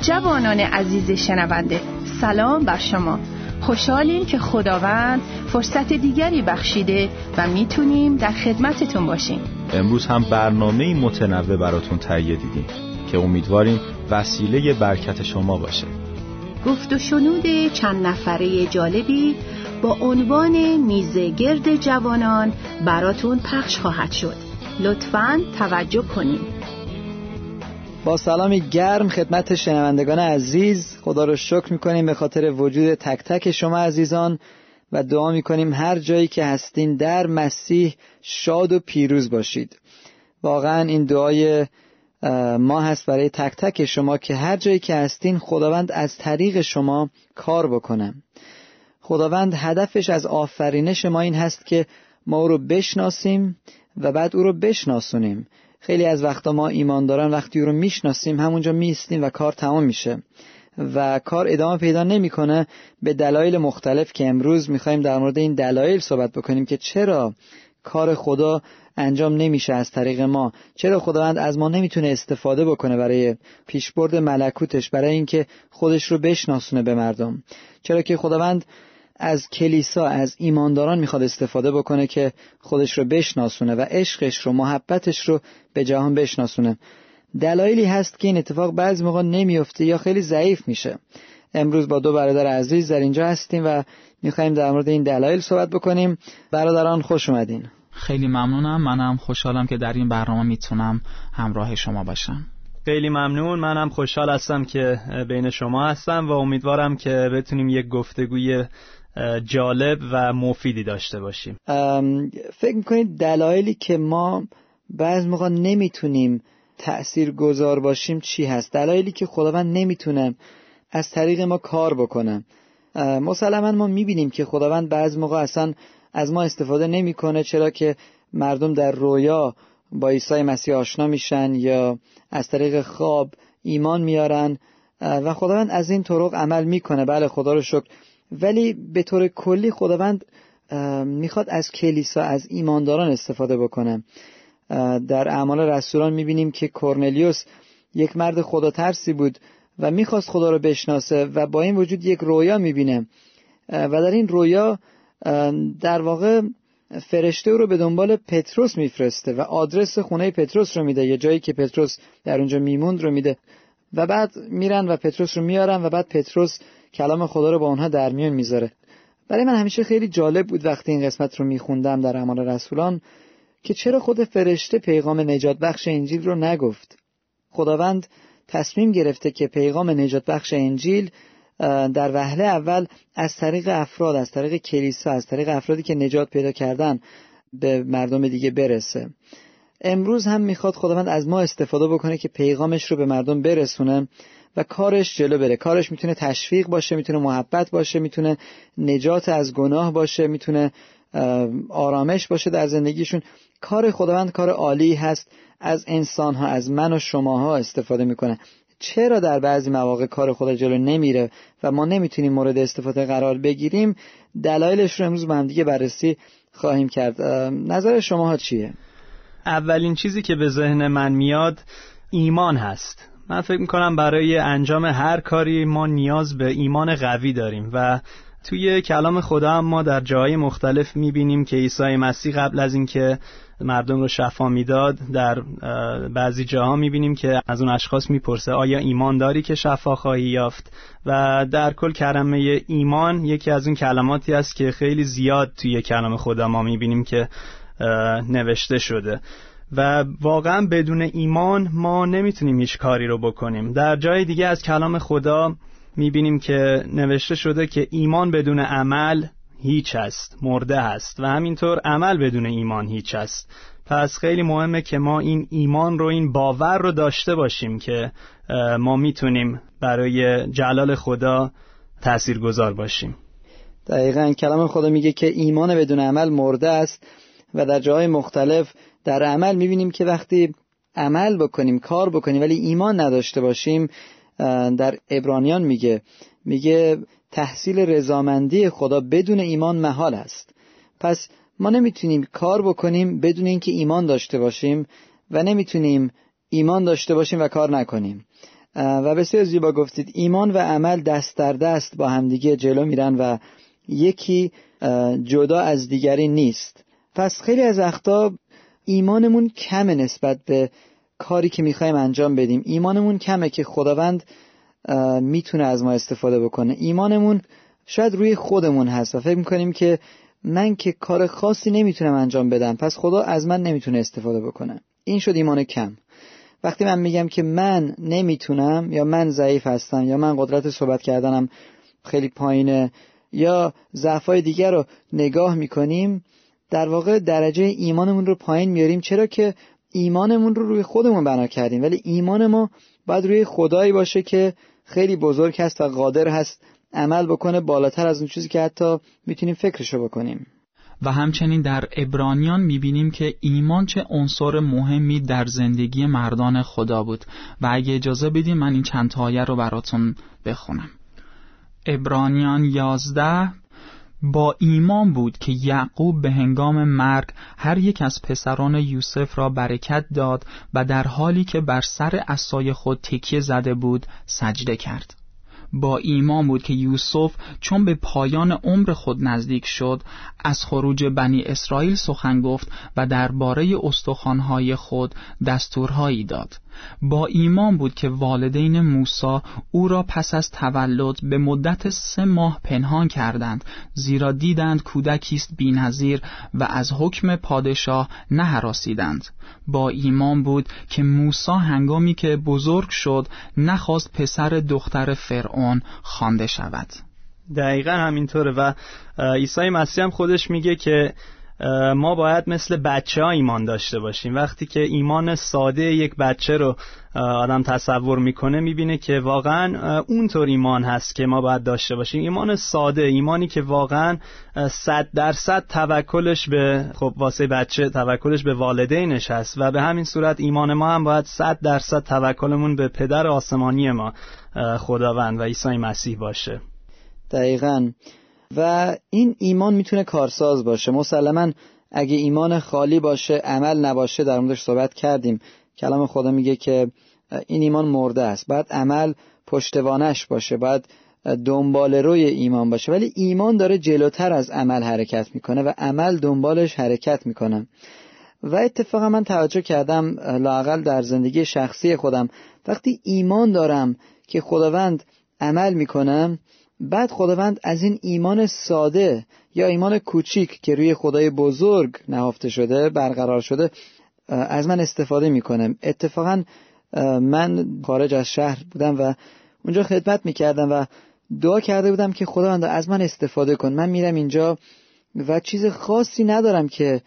جوانان عزیز شنونده سلام بر شما. خوشحالیم که خداوند فرصت دیگری بخشیده و می‌تونیم در خدمتتون باشیم. امروز هم برنامه متنوع براتون تهیه دیدیم که امیدواریم وسیله برکت شما باشه. گفت و شنود چند نفره جالبی با عنوان میزه گرد جوانان براتون پخش خواهد شد. لطفاً توجه کنید. با سلامی گرم خدمت شنوندگان عزیز. خدا رو شکر می‌کنیم به خاطر وجود تک تک شما عزیزان و دعا می‌کنیم هر جایی که هستین در مسیح شاد و پیروز باشید. واقعا این دعای ما هست برای تک تک شما که هر جایی که هستین خداوند از طریق شما کار بکنه. خداوند هدفش از آفرینش ما این هست که ما او رو بشناسیم و بعد او رو بشناسونیم. خیلی از وقتا ما ایمانداران وقتی او رو می‌شناسیم همونجا میستیم و کار تمام میشه. و کار ادامه پیدا نمی‌کنه به دلایل مختلف که امروز می‌خوایم در مورد این دلایل صحبت بکنیم که چرا کار خدا انجام نمیشه از طریق ما؟ چرا خداوند از ما نمی‌تونه استفاده بکنه برای پیشبرد ملکوتش برای اینکه خودش رو بشناسونه به مردم؟ چرا که خداوند از کلیسا از ایمانداران می‌خواد استفاده بکنه که خودش رو بشناسونه و عشقش رو محبتش رو به جهان بشناسونه. دلایلی هست که این اتفاق بعضی موقع نمیفته یا خیلی ضعیف میشه. امروز با دو برادر عزیز در اینجا هستیم و می‌خوایم در مورد این دلایل صحبت بکنیم. برادران خوش اومدین. خیلی ممنونم. منم خوشحالم که در این برنامه می‌تونم همراه شما باشم. خیلی ممنون. منم خوشحال هستم که بین شما هستم و امیدوارم که بتونیم یک گفتگوی جالب و مفیدی داشته باشیم. فکر می‌کنید دلایلی که ما بعض موقع نمی‌تونیم تأثیر گذار باشیم چی هست؟ دلایلی که خداوند نمی‌تونه از طریق ما کار بکنه. مسلما ما می‌بینیم که خداوند بعض موقع اصلا از ما استفاده نمی‌کنه چرا که مردم در رویا با عیسی مسیح آشنا میشن یا از طریق خواب ایمان میارن و خداوند از این طرق عمل می‌کنه. بله خدا رو شکر. ولی به طور کلی خداوند می‌خواد از کلیسا از ایمانداران استفاده بکنه. در اعمال رسولان می‌بینیم که کورنلیوس یک مرد خدا ترسی بود و می‌خواست خدا رو بشناسه و با این وجود یک رویا می‌بینه. و در این رویا در واقع فرشته رو به دنبال پتروس میفرسته و آدرس خونه پتروس رو میده یه جایی که پتروس در اونجا میموند رو میده. و بعد میرن و پتروس رو میارن و بعد پتروس کلام خدا رو با اونها در میون می‌ذاره. برای من همیشه خیلی جالب بود وقتی این قسمت رو میخوندم در اعمال رسولان که چرا خود فرشته پیغام نجات بخش انجیل رو نگفت. خداوند تصمیم گرفته که پیغام نجات بخش انجیل در وهله اول از طریق افراد از طریق کلیسا از طریق افرادی که نجات پیدا کردن به مردم دیگه برسه. امروز هم می‌خواد خداوند از ما استفاده بکنه که پیغامش رو به مردم برسونه. و کارش جلو بره. کارش می‌تونه تشویق باشه می‌تونه محبت باشه می‌تونه نجات از گناه باشه می‌تونه آرامش باشه در زندگیشون. کار خداوند کار عالی هست. از انسان ها از من و شماها استفاده می‌کنه. چرا در بعضی مواقع کار خدا جلو نمیره و ما نمی‌تونیم مورد استفاده قرار بگیریم؟ دلایلش رو امروز با هم دیگه بررسی خواهیم کرد. نظر شماها چیه؟ اولین چیزی که به ذهن من میاد ایمان هست. من فکر می‌کنم برای انجام هر کاری ما نیاز به ایمان قوی داریم و توی کلام خدا هم ما در جاهای مختلف می‌بینیم که عیسی مسیح قبل از اینکه مردم رو شفا می‌داد در بعضی جاها می‌بینیم که از اون اشخاص می‌پرسه آیا ایمان داری که شفا خواهی یافت؟ و در کل کلمه ایمان یکی از اون کلماتی است که خیلی زیاد توی کلام خدا ما می‌بینیم که نوشته شده. و واقعا بدون ایمان ما نمی‌تونیم هیچ کاری رو بکنیم. در جای دیگه از کلام خدا می‌بینیم که نوشته شده که ایمان بدون عمل هیچ است مرده است و همینطور عمل بدون ایمان هیچ است. پس خیلی مهمه که ما این ایمان رو این باور رو داشته باشیم که ما می‌تونیم برای جلال خدا تأثیر گذار باشیم. دقیقا کلام خدا میگه که ایمان بدون عمل مرده است و در جاهای مختلف در عمل می‌بینیم که وقتی عمل بکنیم کار بکنیم ولی ایمان نداشته باشیم در ابرانیان میگه میگه تحصیل رضامندی خدا بدون ایمان محال است. پس ما نمی‌تونیم کار بکنیم بدون اینکه ایمان داشته باشیم و نمی‌تونیم ایمان داشته باشیم و کار نکنیم. و بسیار زیبا گفتید ایمان و عمل دست در دست با همدیگه جلو میرن و یکی جدا از دیگری نیست. پس خیلی از وقتا ایمانمون کمه نسبت به کاری که می‌خوایم انجام بدیم. ایمانمون کمه که خداوند می‌تونه از ما استفاده بکنه. ایمانمون شاید روی خودمون هست و فکر می‌کنیم که من که کار خاصی نمی‌تونم انجام بدم پس خدا از من نمی‌تونه استفاده بکنه. این شد ایمان کم. وقتی من میگم که من نمی‌تونم یا من ضعیف هستم یا من قدرت صحبت کردنم خیلی پایینه یا ضعفای دیگر رو نگاه می‌کنیم در واقع درجه ایمانمون رو پایین میاریم. چرا که ایمانمون رو روی خودمون بنا کردیم. ولی ایمان ما باید روی خدایی باشه که خیلی بزرگ هست و قادر هست عمل بکنه بالاتر از اون چیزی که حتی می‌تونیم فکرشو بکنیم. و همچنین در ابرانیان می‌بینیم که ایمان چه عنصر مهمی در زندگی مردان خدا بود. و اگه اجازه بدیم من این چند آیه رو براتون بخونم. ابرانیان یازده با ایمان بود که یعقوب به هنگام مرگ هر یک از پسران یوسف را برکت داد و در حالی که بر سر اسای خود تکیه زده بود سجده کرد. با ایمان بود که یوسف چون به پایان عمر خود نزدیک شد از خروج بنی اسرائیل سخن گفت و درباره استخوانهای خود دستورهایی داد. با ایمان بود که والدین موسا او را پس از تولد به مدت سه ماه پنهان کردند زیرا دیدند کودکی است بینظیر و از حکم پادشاه نهراسیدند. با ایمان بود که موسا هنگامی که بزرگ شد نخواست پسر دختر فرعون خوانده شود. دقیقا همینطوره و عیسی مسیح هم خودش میگه که ما باید مثل بچه ها ایمان داشته باشیم. وقتی که ایمان ساده یک بچه رو آدم تصور می‌کنه می‌بینه که واقعا اونطور ایمان هست که ما باید داشته باشیم. ایمان ساده ایمانی که واقعا صد درصد توکلش به خب واسه بچه توکلش به والدینش هست و به همین صورت ایمان ما هم باید صد درصد توکلمون به پدر آسمانی ما خداوند و عیسی مسیح باشه. دقیقا. و این ایمان می‌تونه کارساز باشه. مسلما اگه ایمان خالی باشه عمل نباشه در موردش صحبت کردیم. کلام خدا میگه که این ایمان مرده است. باید عمل پشتوانش باشه باید دنبال روی ایمان باشه. ولی ایمان داره جلوتر از عمل حرکت می‌کنه و عمل دنبالش حرکت می‌کنه. و اتفاقا من توجه کردم لاقل در زندگی شخصی خودم. وقتی ایمان دارم که خداوند عمل می‌کنم بعد خداوند از این ایمان ساده یا ایمان کوچیک که روی خدای بزرگ نهفته شده برقرار شده از من استفاده می‌کنم اتفاقا من خارج از شهر بودم و اونجا خدمت می‌کردم و دعا کرده بودم که خداوند از من استفاده کن. من میرم اینجا و چیز خاصی ندارم که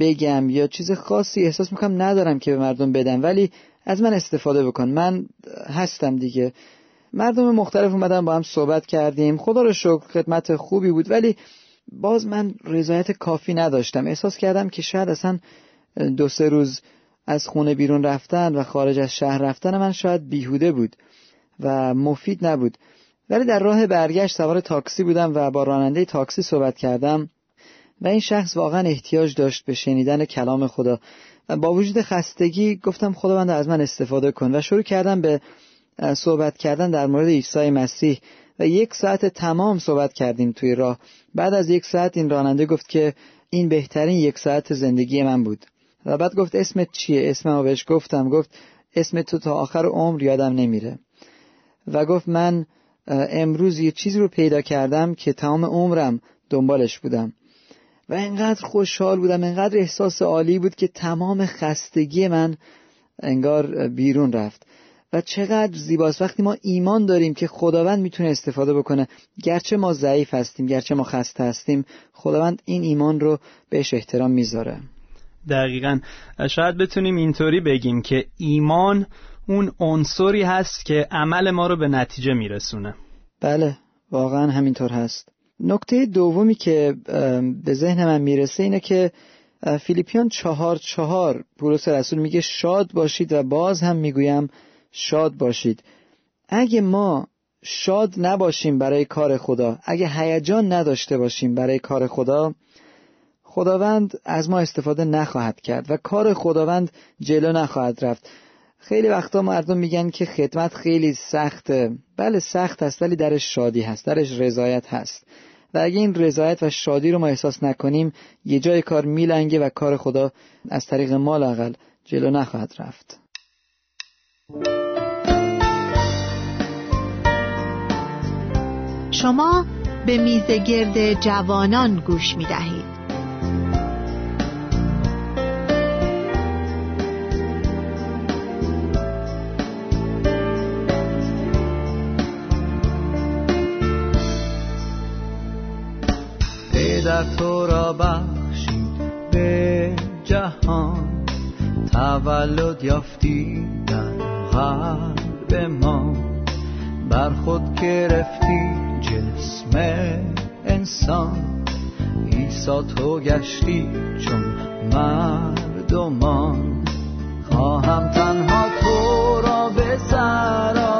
بگم یا چیز خاصی احساس می‌کنم ندارم که به مردم بدم ولی از من استفاده بکن. من هستم دیگه. مردم مختلف اومدن با هم صحبت کردیم. خدا رو شکر خدمت خوبی بود ولی باز من رضایت کافی نداشتم. احساس کردم که شاید اصلا دو سه روز از خونه بیرون رفتن و خارج از شهر رفتن من شاید بیهوده بود و مفید نبود. ولی در راه برگشت سوار تاکسی بودم و با راننده تاکسی صحبت کردم و این شخص واقعا احتیاج داشت به شنیدن کلام خدا. و با وجود خستگی گفتم خداوند از من استفاده کن و شروع کردم به صحبت کردن در مورد عیسی مسیح و یک ساعت تمام صحبت کردیم توی راه. بعد از یک ساعت این راننده گفت که این بهترین یک ساعت زندگی من بود. و بعد گفت اسمت چیه؟ اسممو بهش گفتم. گفت اسم تو تا آخر عمر یادم نمیره. و گفت من امروز یه چیزی رو پیدا کردم که تمام عمرم دنبالش بودم. و انقدر خوشحال بودم انقدر احساس عالی بود که تمام خستگی من انگار بیرون رفت. و چقدر زیباست. وقتی ما ایمان داریم که خداوند می‌تونه استفاده بکنه گرچه ما ضعیف هستیم گرچه ما خسته هستیم خداوند این ایمان رو بهش احترام می‌ذاره. دقیقا. شاید بتونیم اینطوری بگیم که ایمان اون عنصری هست که عمل ما رو به نتیجه میرسونه. بله واقعا همینطور هست. نکته دومی که به ذهن من می‌رسه اینه که فیلیپیان چهار چهار پولس رسول میگه شاد باشید و باز هم می‌گویم شاد باشید. اگه ما شاد نباشیم برای کار خدا اگه هیجان نداشته باشیم برای کار خدا خداوند از ما استفاده نخواهد کرد و کار خداوند جلو نخواهد رفت. خیلی وقتا مردم میگن که خدمت خیلی سخته. بله سخت است ولی درش شادی هست درش رضایت هست. و اگه این رضایت و شادی رو ما احساس نکنیم یه جای کار میلنگه و کار خدا از طریق ما لاقل جلو نخواهد رفت. شما به میز گرد جوانان گوش می دهید. پدر تو را بخشید به جهان تولد یافتی در قلب ما بر خود گرفتی جسم انسان. ایسا تو گشتی چون مردمان. خواهم تنها تو را به سرایم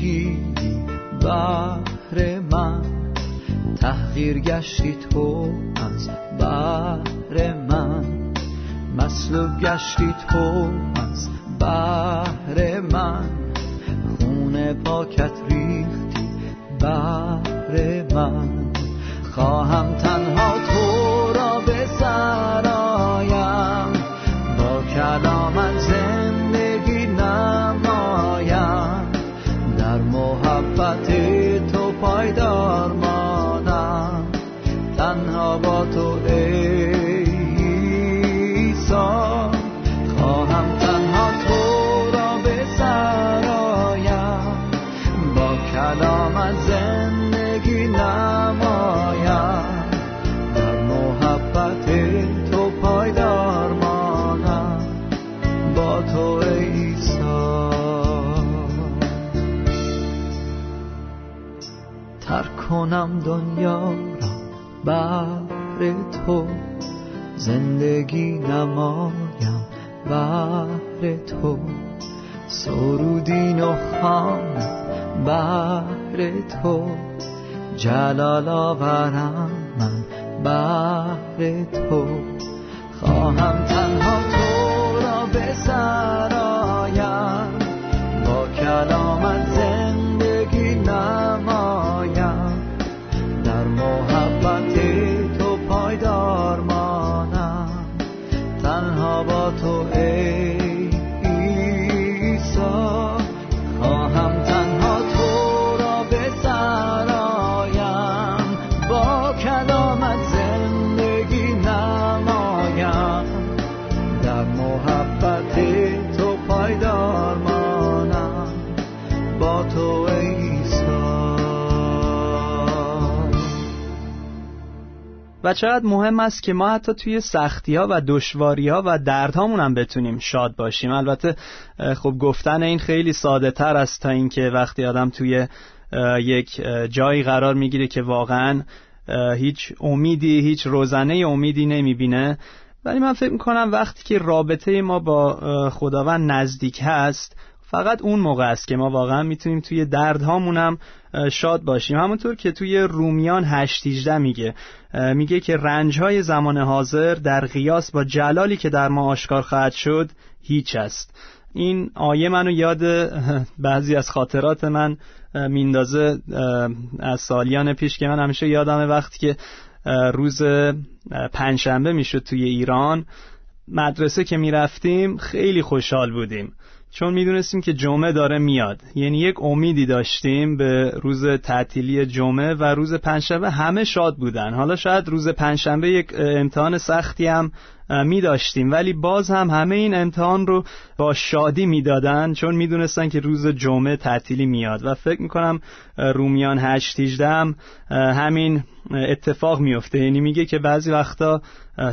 کشیدی بهر من. تحقیر گشتی تو از بهر من. مسلوب گشتی تو از بهر من. خون پاکت ریختی بهر من. خواهم تنها تو را به کنم دنیا را بهر تو زندگی نمایم بهر تو. سرودین و خانم بهر تو جلال آورم من بهر تو. خواهم تنها تو را به و چقدر مهم است که ما حتی توی سختی ها و دشواری ها و دردهامون هم بتونیم شاد باشیم. البته خب گفتن این خیلی ساده تر است تا اینکه وقتی آدم توی یک جایی قرار می‌گیره که واقعا هیچ امیدی هیچ روزنه امیدی نمی‌بینه. ولی من فکر می‌کنم وقتی که رابطه ما با خداوند نزدیک هست فقط اون موقع است که ما واقعا می‌تونیم توی دردهامون هم شاد باشیم. همونطور که توی رومیان 8 میگه میگه که رنج های زمان حاضر در قیاس با جلالی که در ما آشکار خواهد شد هیچ است. این آیه منو یاد بعضی از خاطرات من میندازه از سالیان پیش که من همیشه یادم وقتی که روز پنجشنبه می‌شد توی ایران. مدرسه که می‌رفتیم خیلی خوشحال بودیم. چون می‌دونستیم که جمعه داره میاد. یعنی یک امیدی داشتیم به روز تعطیلی جمعه و روز پنجشنبه همه شاد بودن. حالا شاید روز پنجشنبه یک امتحان سختی هم می داشتیم ولی باز هم همه این امتحان رو با شادی می‌دادن چون می‌دونستن که روز جمعه تعطیلی میاد. و فکر می‌کنم رومیان 8 18 همین اتفاق میفته یعنی میگه که بعضی وقتا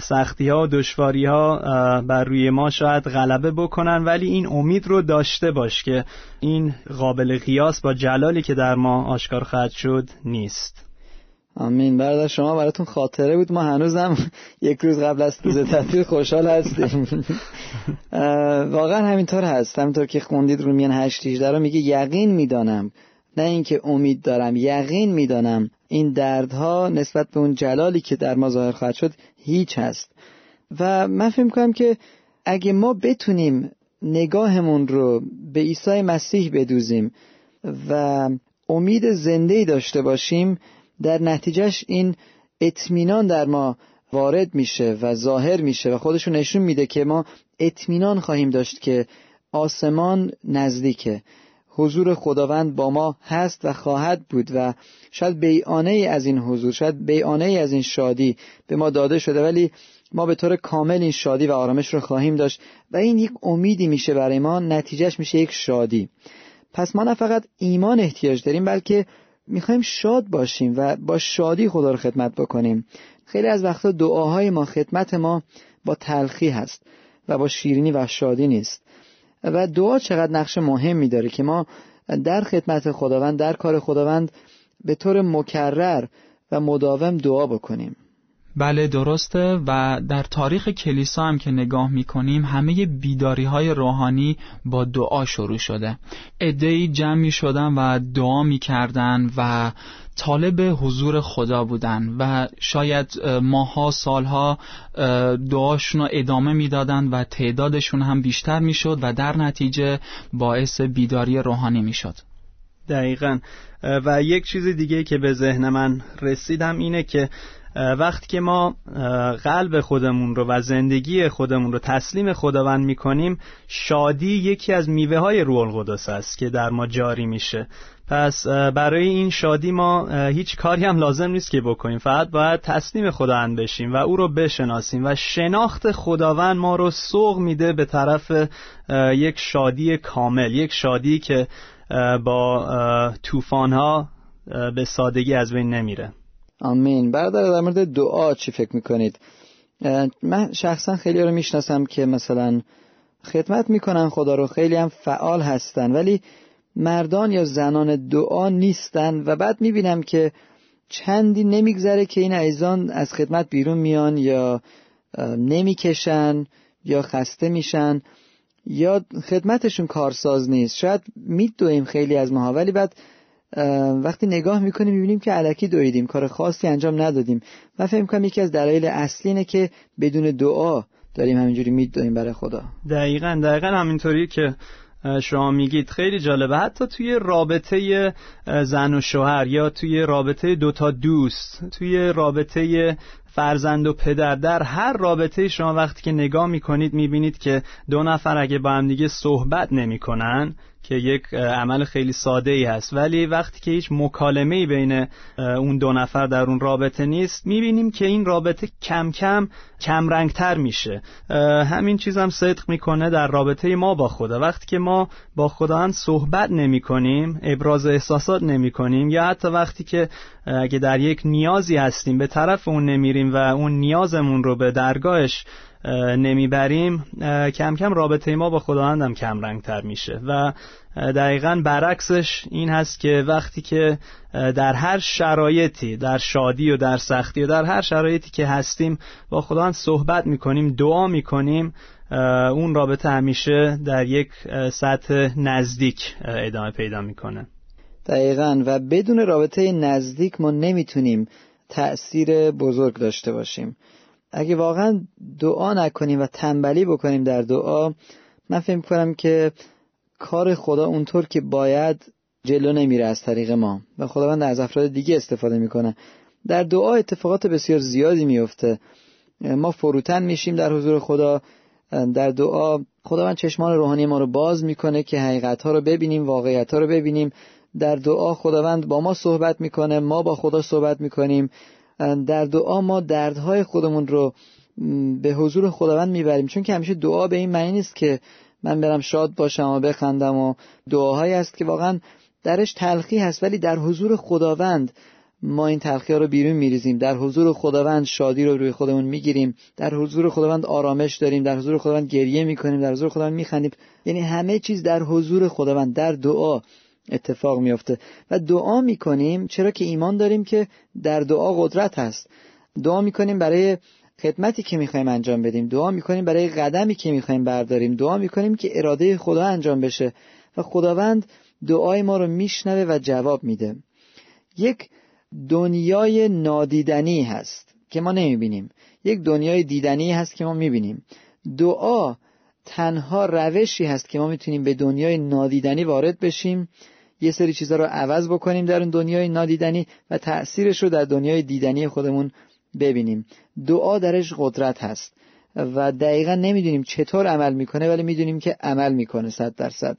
سختی ها و دشواری ها بر روی ما شاید غلبه بکنن. ولی این امید رو داشته باش که این قابل قیاس با جلالی که در ما آشکار خواهد شد نیست. آمین. برادر شما براتون خاطره بود. ما هنوزم یک روز قبل از روز تعطیل خوشحال هستیم. واقعا همینطور هست. همینطور که خوندید رومیان 8 18 رو میگه یقین می‌دانم. نه اینکه امید دارم یقین می‌دانم. این دردها نسبت به اون جلالی که در ما ظاهر خواهد شد هیچ هست. و من فکر کنم که اگه ما بتونیم نگاهمون رو به عیسی مسیح بدوزیم و امید زنده داشته باشیم در نتیجهش این اطمینان در ما وارد میشه و ظاهر میشه و خودشون نشون میده که ما اطمینان خواهیم داشت که آسمان نزدیکه. حضور خداوند با ما هست و خواهد بود و شاید بیانه ای از این حضور شاید بیانه ای از این شادی به ما داده شده ولی ما به طور کامل این شادی و آرامش رو خواهیم داشت و این یک امیدی میشه برای ما نتیجهش میشه یک شادی. پس ما نه فقط ایمان احتیاج داریم بلکه می‌خوایم شاد باشیم و با شادی خدا رو خدمت بکنیم. خیلی از وقتا دعاهای ما خدمت ما با تلخی هست و با شیرینی و شادی نیست. و دعا چقدر نقش مهمی داره که ما در خدمت خداوند در کار خداوند به طور مکرر و مداوم دعا بکنیم. بله درسته. و در تاریخ کلیسا هم که نگاه می‌کنیم همه بیداری های روحانی با دعا شروع شده. ادهی جمع می شدن و دعا می‌کردن و طالب حضور خدا بودن. و شاید ماها سالها دعاشون رو ادامه می‌دادن و تعدادشون هم بیشتر می‌شد و در نتیجه باعث بیداری روحانی می‌شد. دقیقا. و یک چیز دیگه که به ذهن من رسیدم اینه که وقتی که ما قلب خودمون رو و زندگی خودمون رو تسلیم خداوند می‌کنیم شادی یکی از میوه های روح القدس است که در ما جاری میشه. پس برای این شادی ما هیچ کاری هم لازم نیست که بکنیم. فقط باید تسلیم خداوند بشیم و او رو بشناسیم و شناخت خداوند ما رو سوق میده به طرف یک شادی کامل یک شادی که با طوفان ها به سادگی از بین نمیره. آمین. برادر در مورد دعا چی فکر می‌کنید؟ من شخصا خیلی رو می‌شناسم که مثلا خدمت می‌کنن خدا رو خیلی هم فعال هستن ولی مردان یا زنان دعا نیستن و بعد می‌بینم که چندی نمیگذره که این عیزان از خدمت بیرون میان یا نمی‌کشن یا خسته میشن یا خدمتشون کارساز نیست. شاید میدویم خیلی از ماها ولی بعد وقتی نگاه می‌کنیم می‌بینیم که علکی دویدیم کار خاصی انجام ندادیم. من فکر می‌کنم یکی از دلایل اصلی اینه که بدون دعا داریم همینجوری میدویم برای خدا. دقیقا دقیقا همینطوری که شما میگید. خیلی جالبه. حتی توی رابطه زن و شوهر یا توی رابطه دوتا دوست توی رابطه فرزند و پدر در هر رابطه شما وقتی که نگاه می‌کنید می‌بینید که دو نفر اگه با هم دیگه صحبت نمی‌کنن که یک عمل خیلی ساده ای هست. ولی وقتی که هیچ مکالمه ای بین اون دو نفر در اون رابطه نیست می‌بینیم که این رابطه کم کم کم رنگتر میشه همین چیز هم صدق می‌کنه در رابطه ما با خدا. وقتی که ما با خداوند صحبت نمی کنیم ابراز احساسات نمی کنیم یا حتی وقتی که اگه در یک نیازی هستیم به طرف اون نمیریم و اون نیازمون رو به درگاهش نمی‌بریم کم کم رابطه ما با خداوند هم کم رنگ تر میشه و دقیقا برعکسش این هست که وقتی که در هر شرایطی در شادی و در سختی و در هر شرایطی که هستیم با خداوند صحبت می‌کنیم دعا می‌کنیم اون رابطه همیشه در یک سطح نزدیک ادامه پیدا می‌کنه. دقیقا. و بدون رابطه نزدیک ما نمی‌تونیم تأثیر بزرگ داشته باشیم. اگه واقعا دعا نکنیم و تنبلی بکنیم در دعا من فکر کنم که کار خدا اونطور که باید جلو نمیره از طریق ما و خداوند از افراد دیگه استفاده می‌کنه. در دعا اتفاقات بسیار زیادی میفته ما فروتن میشیم در حضور خدا. در دعا خداوند چشمان روحانی ما رو باز می‌کنه که حقیقت ها رو ببینیم واقعیت ها رو ببینیم. در دعا خداوند با ما صحبت می‌کنه ما با خدا صحبت می‌کنیم. در دعا ما دردهای خودمون رو به حضور خداوند می‌بریم. چون که همیشه دعا به این معنی نیست که من برم شاد باشم و بخندم و دعاهایی است که واقعا درش تلخی هست ولی در حضور خداوند ما این تلخی ها رو بیرون میریزیم. در حضور خداوند شادی رو روی خودمون می‌گیریم. در حضور خداوند آرامش داریم. در حضور خداوند گریه می‌کنیم. در حضور خداوند میخندیم. یعنی همه چیز در حضور خداوند در دعا. اتفاق میافته. و دعا می‌کنیم چرا که ایمان داریم که در دعا قدرت هست. دعا می‌کنیم برای خدمتی که می‌خوایم انجام بدیم. دعا می‌کنیم برای قدمی که می‌خوایم برداریم. دعا می‌کنیم که اراده خدا انجام بشه. و خداوند دعای ما رو میشنوه و جواب میده. یک دنیای نادیدنی هست که ما نمی‌بینیم. یک دنیای دیدنی هست که ما می‌بینیم. دعا تنها روشی هست که ما می‌تونیم به دنیای نادیدنی وارد بشیم. یه سری چیزها رو عوض بکنیم در اون دنیای نادیدنی و تأثیرش رو در دنیای دیدنی خودمون ببینیم. دعا درش قدرت هست و دقیقا نمی‌دونیم چطور عمل می‌کنه ولی می‌دونیم که عمل می‌کنه صد درصد.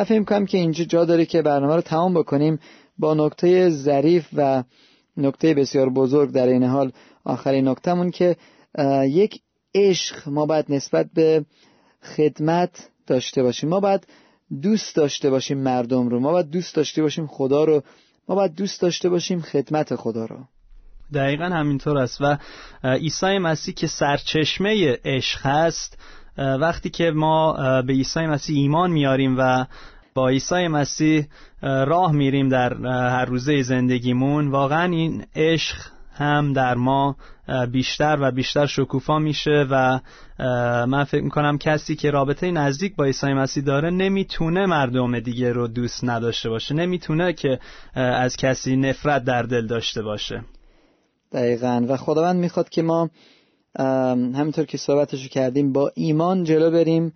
من فکر کنم که اینجا جا داره که برنامه رو تمام بکنیم با نکته ظریف و نکته بسیار بزرگ در این حال. آخرین نکتهمون که یک عشق ما باید نسبت به خدمت داشته باشیم. ما باید دوست داشته باشیم مردم رو. ما باید دوست داشته باشیم خدا رو. ما باید دوست داشته باشیم خدمت خدا رو. دقیقا همینطور است و عیسی مسیح که سرچشمه عشق هست وقتی که ما به عیسی مسیح ایمان میاریم و با عیسی مسیح راه میریم در هر روزه زندگیمون واقعا این عشق هم در ما بیشتر و بیشتر شکوفا میشه و من فکر می‌کنم کسی که رابطه نزدیک با عیسی مسیح داره نمی‌تونه مردم دیگه رو دوست نداشته باشه نمی‌تونه که از کسی نفرت در دل داشته باشه. دقیقا. و خداوند می‌خواد که ما همینطور که صحبتشو کردیم با ایمان جلو بریم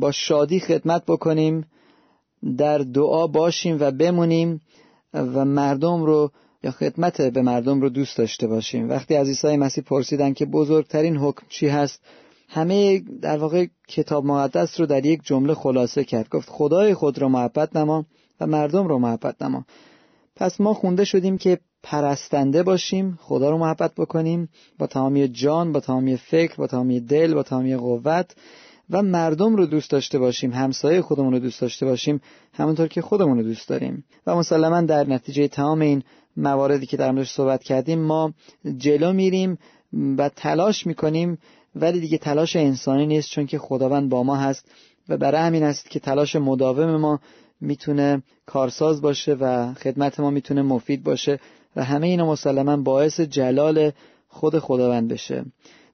با شادی خدمت بکنیم در دعا باشیم و بمونیم و مردم رو یا خدمت به مردم رو دوست داشته باشیم. وقتی از عیسی مسیح پرسیدن که بزرگترین حکم چی هست همه در واقع کتاب مقدس رو در یک جمله خلاصه کرد. گفت خدای خود را محبت نما و مردم رو محبت نما. پس ما خونده شدیم که پرستنده باشیم خدا رو محبت بکنیم با تمامی جان با تمامی فکر با تمامی دل با تمامی قوت و مردم رو دوست داشته باشیم همسایه خودمون رو دوست داشته باشیم همونطور که خودمون رو دوست داریم. و مسلما در نتیجه تمام این مواردی که در موردش صحبت کردیم ما جلو میریم و تلاش می‌کنیم ولی دیگه تلاش انسانی نیست چون که خداوند با ما هست و برای همین است که تلاش مداوم ما می‌تونه کارساز باشه و خدمت ما می‌تونه مفید باشه. و همه اینا مسلما باعث جلال خود خداوند بشه.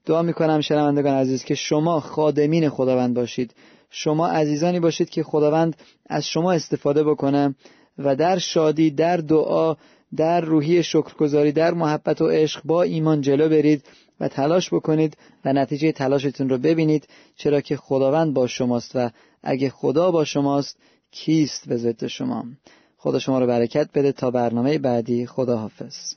دعا می‌کنم شنوندگان عزیز که شما خادمین خداوند باشید. شما عزیزانی باشید که خداوند از شما استفاده بکنه و در شادی در دعا در روحی شکرگزاری در محبت و عشق با ایمان جلو برید و تلاش بکنید و نتیجه تلاشتون رو ببینید چرا که خداوند با شماست و اگه خدا با شماست کیست به ضد شما؟ خدا شما رو برکت بده تا برنامه بعدی خدا حافظ